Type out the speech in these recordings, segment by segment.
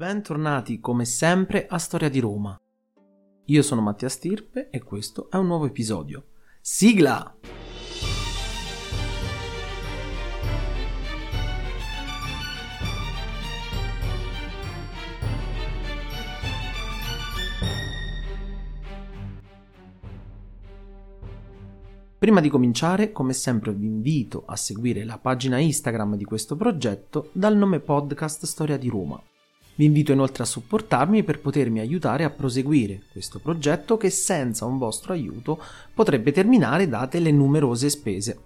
Bentornati come sempre a Storia di Roma. Io sono Mattia Stirpe e questo è un nuovo episodio. Sigla! Prima di cominciare, come sempre vi invito a seguire la pagina Instagram di questo progetto dal nome podcast Storia di Roma vi invito inoltre a supportarmi per potermi aiutare a proseguire questo progetto che senza un vostro aiuto potrebbe terminare date le numerose spese.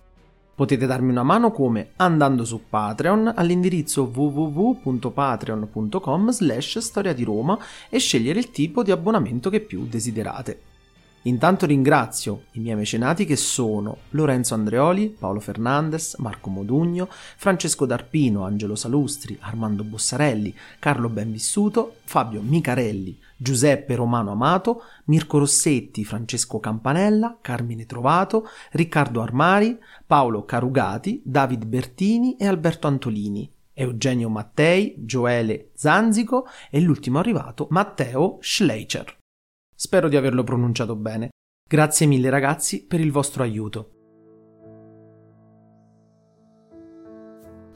Potete darmi una mano come andando su Patreon all'indirizzo www.patreon.com slash storia di Roma e scegliere il tipo di abbonamento che più desiderate. Intanto ringrazio i miei mecenati che sono Lorenzo Andreoli, Paolo Fernandez, Marco Modugno, Francesco D'Arpino, Angelo Salustri, Armando Bossarelli, Carlo Benvissuto, Fabio Micarelli, Giuseppe Romano Amato, Mirko Rossetti, Francesco Campanella, Carmine Trovato, Riccardo Armari, Paolo Carugati, David Bertini e Alberto Antolini. Eugenio Mattei, Gioele Zanzico e l'ultimo arrivato Matteo Schleicher. Spero di averlo pronunciato bene. Grazie mille ragazzi per il vostro aiuto.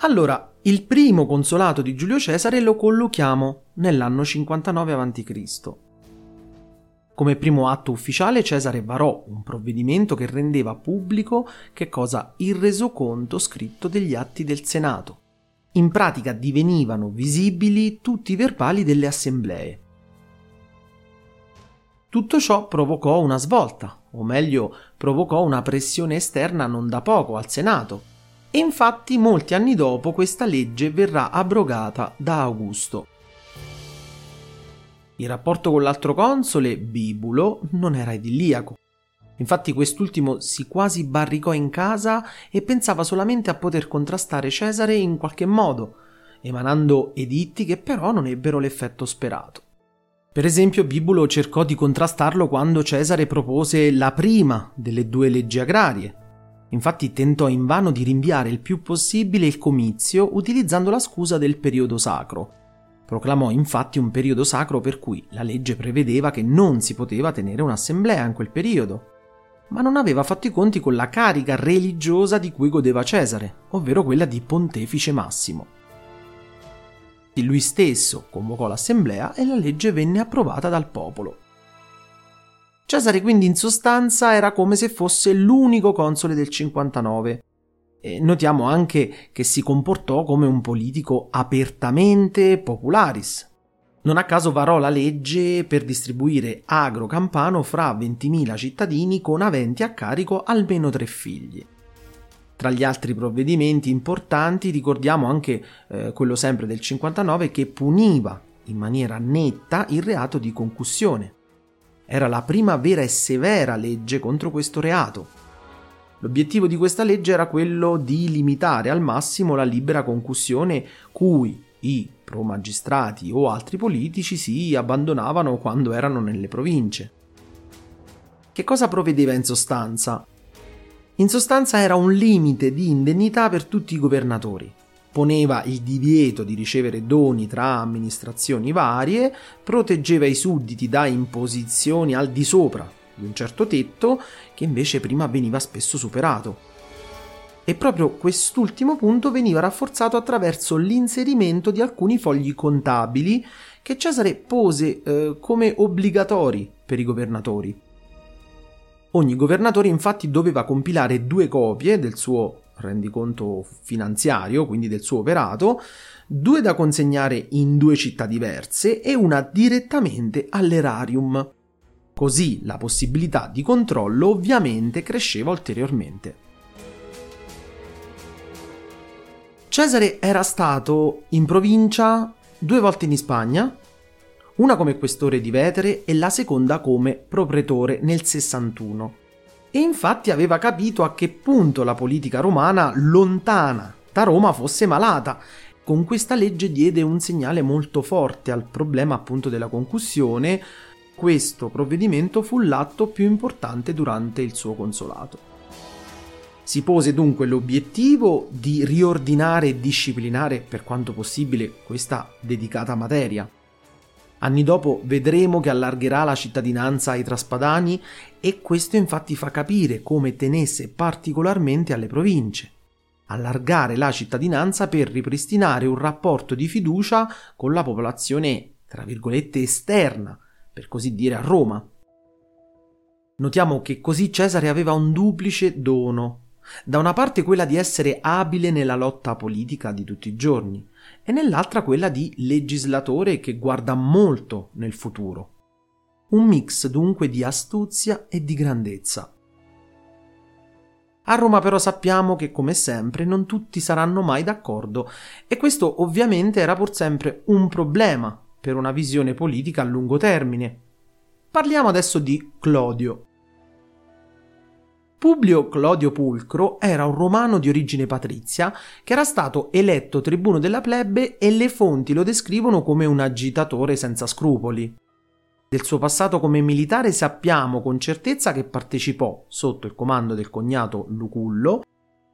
Allora, il primo consolato di Giulio Cesare lo collochiamo nell'anno 59 a.C. Come primo atto ufficiale Cesare varò un provvedimento che rendeva pubblico che cosa il resoconto scritto degli atti del Senato. In pratica divenivano visibili tutti i verbali delle assemblee. Tutto ciò provocò una svolta, o meglio, provocò una pressione esterna non da poco al Senato. E infatti molti anni dopo questa legge verrà abrogata da Augusto. Il rapporto con l'altro console, Bibulo, non era idilliaco. Infatti quest'ultimo si quasi barricò in casa e pensava solamente a poter contrastare Cesare in qualche modo, emanando editti che però non ebbero l'effetto sperato. Per esempio, Bibulo cercò di contrastarlo quando Cesare propose la prima delle due leggi agrarie. Infatti tentò invano di rinviare il più possibile il comizio utilizzando la scusa del periodo sacro. Proclamò infatti un periodo sacro per cui la legge prevedeva che non si poteva tenere un'assemblea in quel periodo, ma non aveva fatto i conti con la carica religiosa di cui godeva Cesare, ovvero quella di pontefice massimo. Lui stesso convocò l'assemblea e la legge venne approvata dal popolo. Cesare quindi in sostanza era come se fosse l'unico console del 59. E notiamo anche che si comportò come un politico apertamente popularis. Non a caso varò la legge per distribuire agro campano fra 20.000 cittadini con aventi a carico almeno tre figli. Tra gli altri provvedimenti importanti ricordiamo anche eh, quello sempre del 59 che puniva in maniera netta il reato di concussione. Era la prima vera e severa legge contro questo reato. L'obiettivo di questa legge era quello di limitare al massimo la libera concussione cui i pro-magistrati o altri politici si abbandonavano quando erano nelle province. Che cosa provvedeva in sostanza? In sostanza era un limite di indennità per tutti i governatori. Poneva il divieto di ricevere doni tra amministrazioni varie, proteggeva i sudditi da imposizioni al di sopra di un certo tetto che invece prima veniva spesso superato. E proprio quest'ultimo punto veniva rafforzato attraverso l'inserimento di alcuni fogli contabili che Cesare pose eh, come obbligatori per i governatori. Ogni governatore infatti doveva compilare due copie del suo rendiconto finanziario, quindi del suo operato, due da consegnare in due città diverse e una direttamente all'erarium. Così la possibilità di controllo ovviamente cresceva ulteriormente. Cesare era stato in provincia due volte in Spagna, una come questore di Vetere e la seconda come propretore nel 61. E infatti aveva capito a che punto la politica romana lontana da Roma fosse malata. Con questa legge diede un segnale molto forte al problema appunto della concussione. Questo provvedimento fu l'atto più importante durante il suo consolato. Si pose dunque l'obiettivo di riordinare e disciplinare per quanto possibile questa dedicata materia. Anni dopo vedremo che allargherà la cittadinanza ai traspadani e questo infatti fa capire come tenesse particolarmente alle province. Allargare la cittadinanza per ripristinare un rapporto di fiducia con la popolazione, tra virgolette, esterna, per così dire a Roma. Notiamo che così Cesare aveva un duplice dono. Da una parte quella di essere abile nella lotta politica di tutti i giorni, e nell'altra quella di legislatore che guarda molto nel futuro. Un mix dunque di astuzia e di grandezza. A Roma però sappiamo che come sempre non tutti saranno mai d'accordo e questo ovviamente era pur sempre un problema per una visione politica a lungo termine. Parliamo adesso di Clodio. Publio Clodio Pulcro era un romano di origine patrizia che era stato eletto tribuno della plebe e le fonti lo descrivono come un agitatore senza scrupoli. Del suo passato come militare sappiamo con certezza che partecipò, sotto il comando del cognato Lucullo,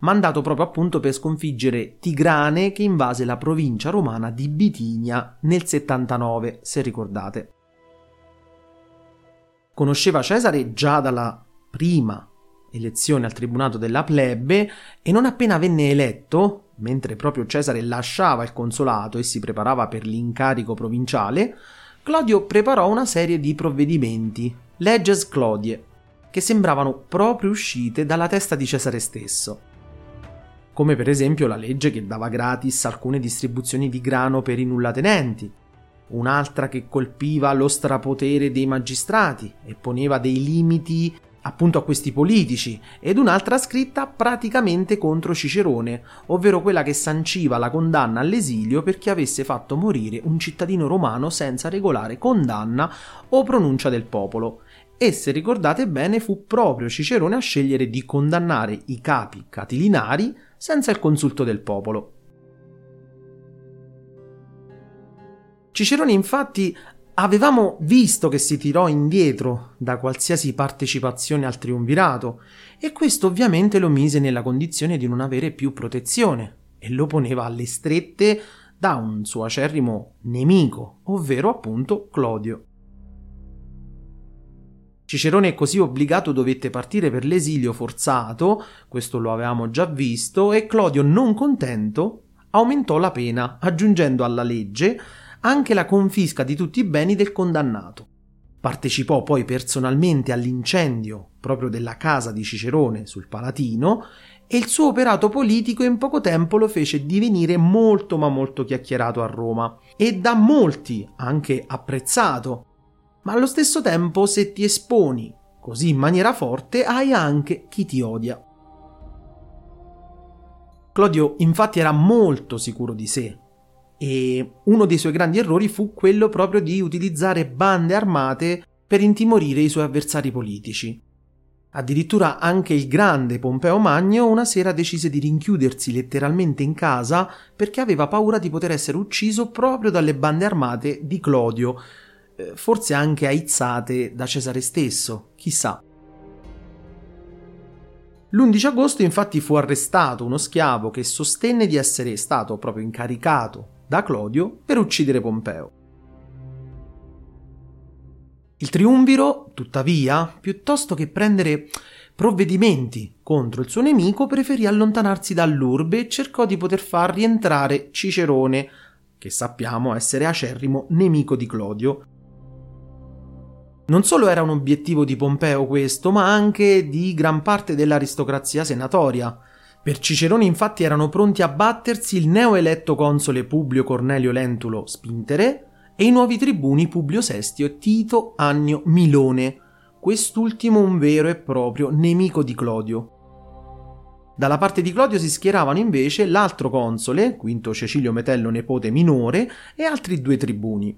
mandato proprio appunto per sconfiggere Tigrane che invase la provincia romana di Bitinia nel 79, se ricordate. Conosceva Cesare già dalla prima elezione al tribunato della plebe e non appena venne eletto, mentre proprio Cesare lasciava il consolato e si preparava per l'incarico provinciale, Clodio preparò una serie di provvedimenti, leges Clodie, che sembravano proprio uscite dalla testa di Cesare stesso. Come per esempio la legge che dava gratis alcune distribuzioni di grano per i nullatenenti, un'altra che colpiva lo strapotere dei magistrati e poneva dei limiti appunto a questi politici, ed un'altra scritta praticamente contro Cicerone, ovvero quella che sanciva la condanna all'esilio per chi avesse fatto morire un cittadino romano senza regolare condanna o pronuncia del popolo. E se ricordate bene fu proprio Cicerone a scegliere di condannare i capi catilinari senza il consulto del popolo. Cicerone infatti Avevamo visto che si tirò indietro da qualsiasi partecipazione al triumvirato e questo ovviamente lo mise nella condizione di non avere più protezione e lo poneva alle strette da un suo acerrimo nemico, ovvero appunto Clodio. Cicerone così obbligato dovette partire per l'esilio forzato, questo lo avevamo già visto, e Clodio non contento aumentò la pena, aggiungendo alla legge anche la confisca di tutti i beni del condannato. Partecipò poi personalmente all'incendio proprio della casa di Cicerone sul Palatino e il suo operato politico in poco tempo lo fece divenire molto ma molto chiacchierato a Roma e da molti anche apprezzato. Ma allo stesso tempo se ti esponi così in maniera forte hai anche chi ti odia. Clodio infatti era molto sicuro di sé, e uno dei suoi grandi errori fu quello proprio di utilizzare bande armate per intimorire i suoi avversari politici. Addirittura anche il grande Pompeo Magno una sera decise di rinchiudersi letteralmente in casa perché aveva paura di poter essere ucciso proprio dalle bande armate di Clodio, eh, forse anche aizzate da Cesare stesso, chissà. L'11 agosto infatti fu arrestato uno schiavo che sostenne di essere stato proprio incaricato da Clodio per uccidere Pompeo. Il triumviro, tuttavia, piuttosto che prendere provvedimenti contro il suo nemico, preferì allontanarsi dall'urbe e cercò di poter far rientrare Cicerone, che sappiamo essere acerrimo nemico di Clodio. Non solo era un obiettivo di Pompeo questo, ma anche di gran parte dell'aristocrazia senatoria, per Cicerone infatti erano pronti a battersi il neoeletto console Publio Cornelio Lentulo Spintere e i nuovi tribuni Publio Sestio e Tito Annio Milone, quest'ultimo un vero e proprio nemico di Clodio. Dalla parte di Clodio si schieravano invece l'altro console, Quinto Cecilio Metello nepote minore, e altri due tribuni.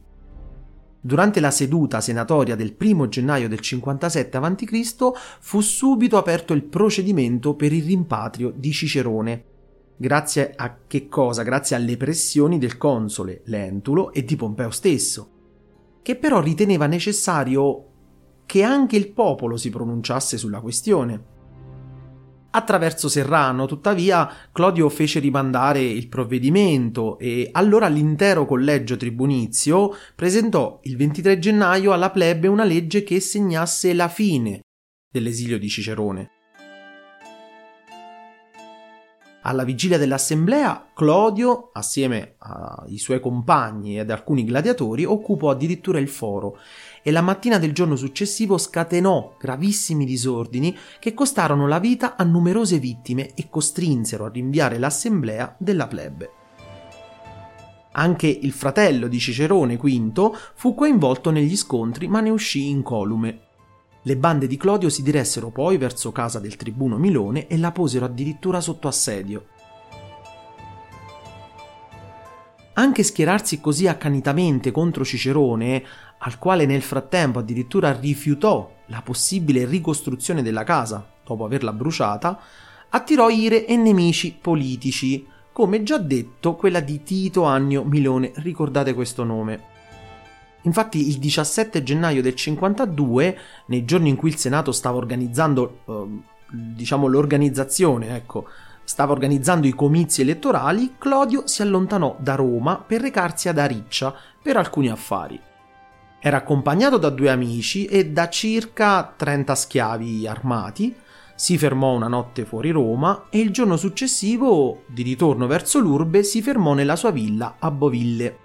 Durante la seduta senatoria del 1 gennaio del 57 a.C. fu subito aperto il procedimento per il rimpatrio di Cicerone. Grazie a che cosa? Grazie alle pressioni del console Lentulo e di Pompeo stesso, che però riteneva necessario che anche il popolo si pronunciasse sulla questione. Attraverso Serrano, tuttavia, Clodio fece rimandare il provvedimento e allora l'intero collegio tribunizio presentò il 23 gennaio alla plebe una legge che segnasse la fine dell'esilio di Cicerone. Alla vigilia dell'assemblea, Clodio, assieme ai suoi compagni e ad alcuni gladiatori, occupò addirittura il foro e la mattina del giorno successivo scatenò gravissimi disordini che costarono la vita a numerose vittime e costrinsero a rinviare l'assemblea della plebe. Anche il fratello di Cicerone, Quinto, fu coinvolto negli scontri ma ne uscì incolume. Le bande di Clodio si diressero poi verso casa del tribuno Milone e la posero addirittura sotto assedio. Anche schierarsi così accanitamente contro Cicerone, al quale nel frattempo addirittura rifiutò la possibile ricostruzione della casa dopo averla bruciata, attirò ire e nemici politici, come già detto quella di Tito Annio Milone, ricordate questo nome. Infatti il 17 gennaio del 52, nei giorni in cui il Senato stava organizzando, eh, diciamo l'organizzazione, ecco, stava organizzando i comizi elettorali, Clodio si allontanò da Roma per recarsi ad Ariccia per alcuni affari. Era accompagnato da due amici e da circa 30 schiavi armati, si fermò una notte fuori Roma e il giorno successivo, di ritorno verso l'urbe, si fermò nella sua villa a Boville.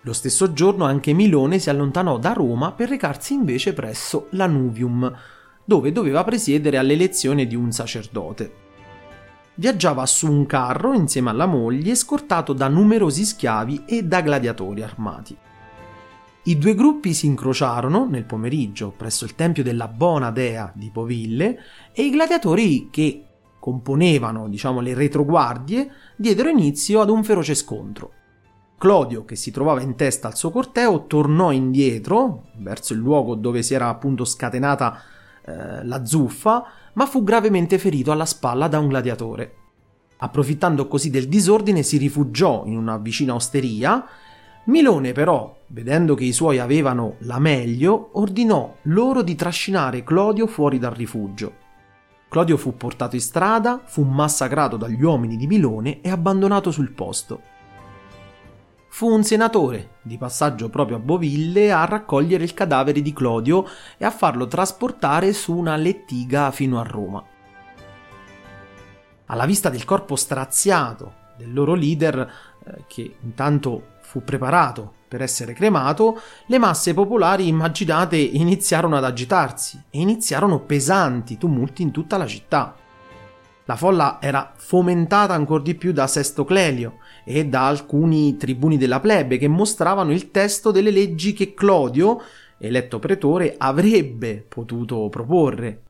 Lo stesso giorno anche Milone si allontanò da Roma per recarsi invece presso l'Anuvium, dove doveva presiedere all'elezione di un sacerdote. Viaggiava su un carro insieme alla moglie, scortato da numerosi schiavi e da gladiatori armati. I due gruppi si incrociarono nel pomeriggio presso il tempio della Bona Dea di Poville e i gladiatori che componevano, diciamo, le retroguardie diedero inizio ad un feroce scontro. Clodio, che si trovava in testa al suo corteo, tornò indietro verso il luogo dove si era appunto scatenata eh, la zuffa, ma fu gravemente ferito alla spalla da un gladiatore. Approfittando così del disordine, si rifugiò in una vicina osteria. Milone, però, vedendo che i suoi avevano la meglio, ordinò loro di trascinare Clodio fuori dal rifugio. Clodio fu portato in strada, fu massacrato dagli uomini di Milone e abbandonato sul posto fu un senatore, di passaggio proprio a Boville, a raccogliere il cadavere di Clodio e a farlo trasportare su una lettiga fino a Roma. Alla vista del corpo straziato del loro leader, eh, che intanto fu preparato per essere cremato, le masse popolari immaginate iniziarono ad agitarsi e iniziarono pesanti tumulti in tutta la città. La folla era fomentata ancora di più da Sesto Clelio e da alcuni tribuni della plebe che mostravano il testo delle leggi che Clodio, eletto pretore, avrebbe potuto proporre.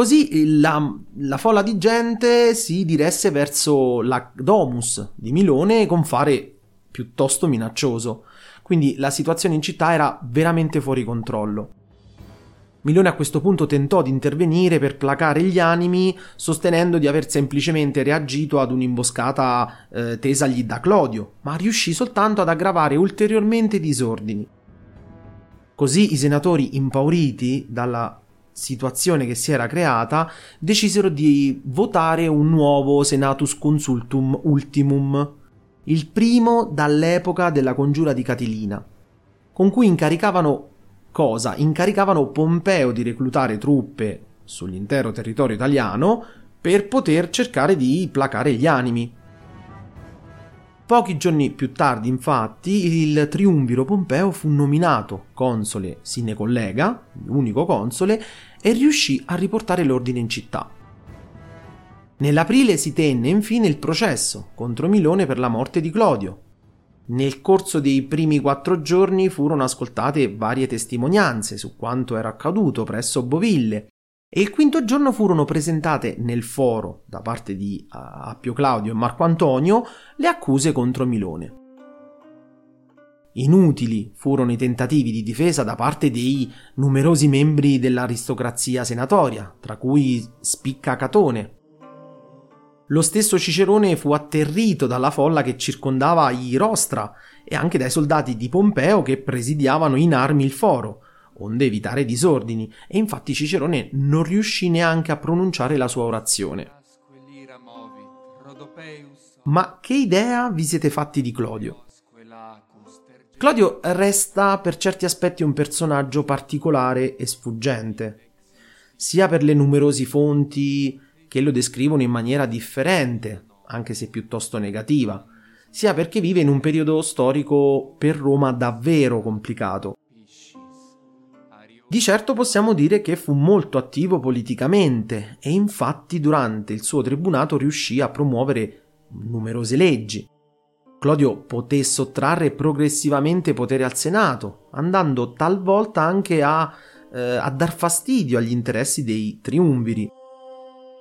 Così la, la, folla di gente si diresse verso la Domus di Milone con fare piuttosto minaccioso. Quindi la situazione in città era veramente fuori controllo. Milone a questo punto tentò di intervenire per placare gli animi, sostenendo di aver semplicemente reagito ad un'imboscata eh, tesagli da Clodio, ma riuscì soltanto ad aggravare ulteriormente i disordini. Così i senatori, impauriti dalla situazione che si era creata, decisero di votare un nuovo Senatus Consultum Ultimum, il primo dall'epoca della congiura di Catilina, con cui incaricavano cosa incaricavano Pompeo di reclutare truppe sull'intero territorio italiano per poter cercare di placare gli animi. Pochi giorni più tardi, infatti, il triumviro Pompeo fu nominato console sine collega, l'unico console, e riuscì a riportare l'ordine in città. Nell'aprile si tenne infine il processo contro Milone per la morte di Clodio. Nel corso dei primi quattro giorni furono ascoltate varie testimonianze su quanto era accaduto presso Boville e il quinto giorno furono presentate nel foro da parte di Appio Claudio e Marco Antonio le accuse contro Milone. Inutili furono i tentativi di difesa da parte dei numerosi membri dell'aristocrazia senatoria, tra cui spicca Catone. Lo stesso Cicerone fu atterrito dalla folla che circondava i rostra e anche dai soldati di Pompeo che presidiavano in armi il foro, onde evitare disordini, e infatti Cicerone non riuscì neanche a pronunciare la sua orazione. Ma che idea vi siete fatti di Clodio? Claudio resta per certi aspetti un personaggio particolare e sfuggente, sia per le numerose fonti che lo descrivono in maniera differente, anche se piuttosto negativa, sia perché vive in un periodo storico per Roma davvero complicato. Di certo possiamo dire che fu molto attivo politicamente e infatti durante il suo tribunato riuscì a promuovere numerose leggi. Clodio poté sottrarre progressivamente potere al Senato, andando talvolta anche a, eh, a dar fastidio agli interessi dei triumviri.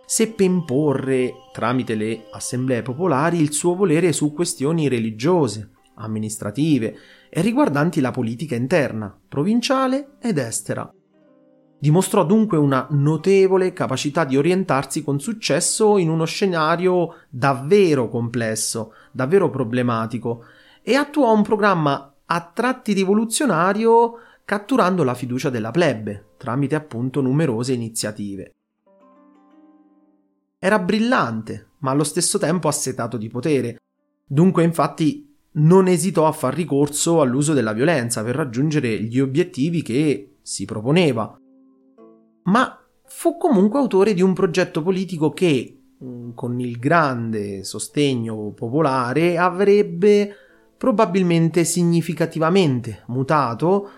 Seppe imporre, tramite le assemblee popolari, il suo volere su questioni religiose, amministrative e riguardanti la politica interna, provinciale ed estera. Dimostrò dunque una notevole capacità di orientarsi con successo in uno scenario davvero complesso, davvero problematico, e attuò un programma a tratti rivoluzionario catturando la fiducia della plebe tramite appunto numerose iniziative. Era brillante, ma allo stesso tempo assetato di potere. Dunque, infatti, non esitò a far ricorso all'uso della violenza per raggiungere gli obiettivi che si proponeva ma fu comunque autore di un progetto politico che, mm, con il grande sostegno popolare, avrebbe probabilmente significativamente mutato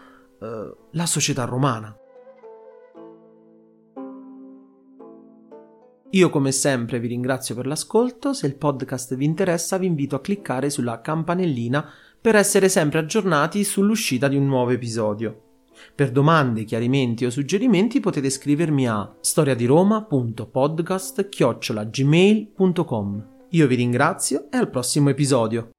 eh, la società romana. Io come sempre vi ringrazio per l'ascolto, se il podcast vi interessa vi invito a cliccare sulla campanellina per essere sempre aggiornati sull'uscita di un nuovo episodio. Per domande, chiarimenti o suggerimenti potete scrivermi a storiadiroma.podcast.gmail.com Io vi ringrazio e al prossimo episodio.